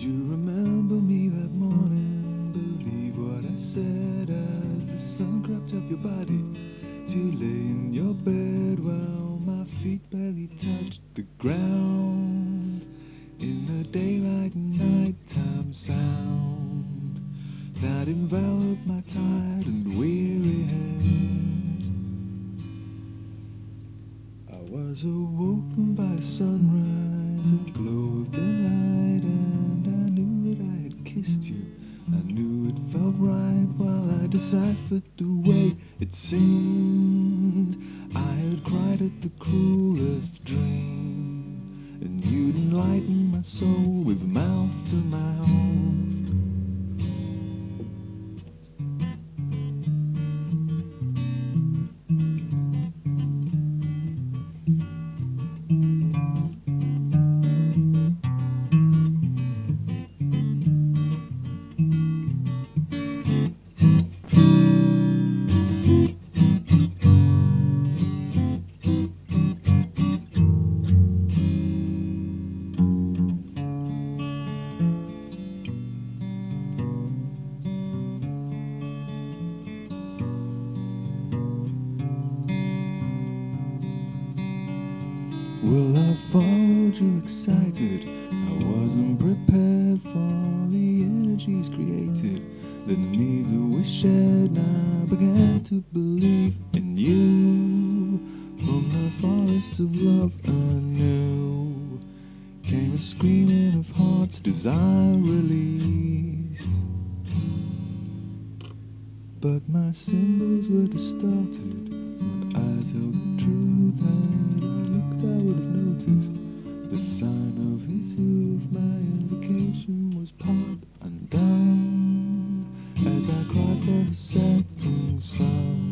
you remember me that morning? Believe what I said as the sun crept up your body. As you lay in your bed while my feet barely touched the ground. In the daylight and nighttime sound that enveloped my tired and weary head. I was awoken by sunrise, a glow of delight, right while I deciphered the way it seemed. I had cried at the cruelest dream, and you'd enlighten my soul with mouth to mouth. Well, I followed you excited. I wasn't prepared for the energies created. Then the needs we shared, and I began to believe in you. From the forests of love anew came a screaming of hearts, desire released. But my symbols were distorted. My eyes held the truth had I I would have noticed the sign of his youth. My invocation was part undone as I cried for the setting sun.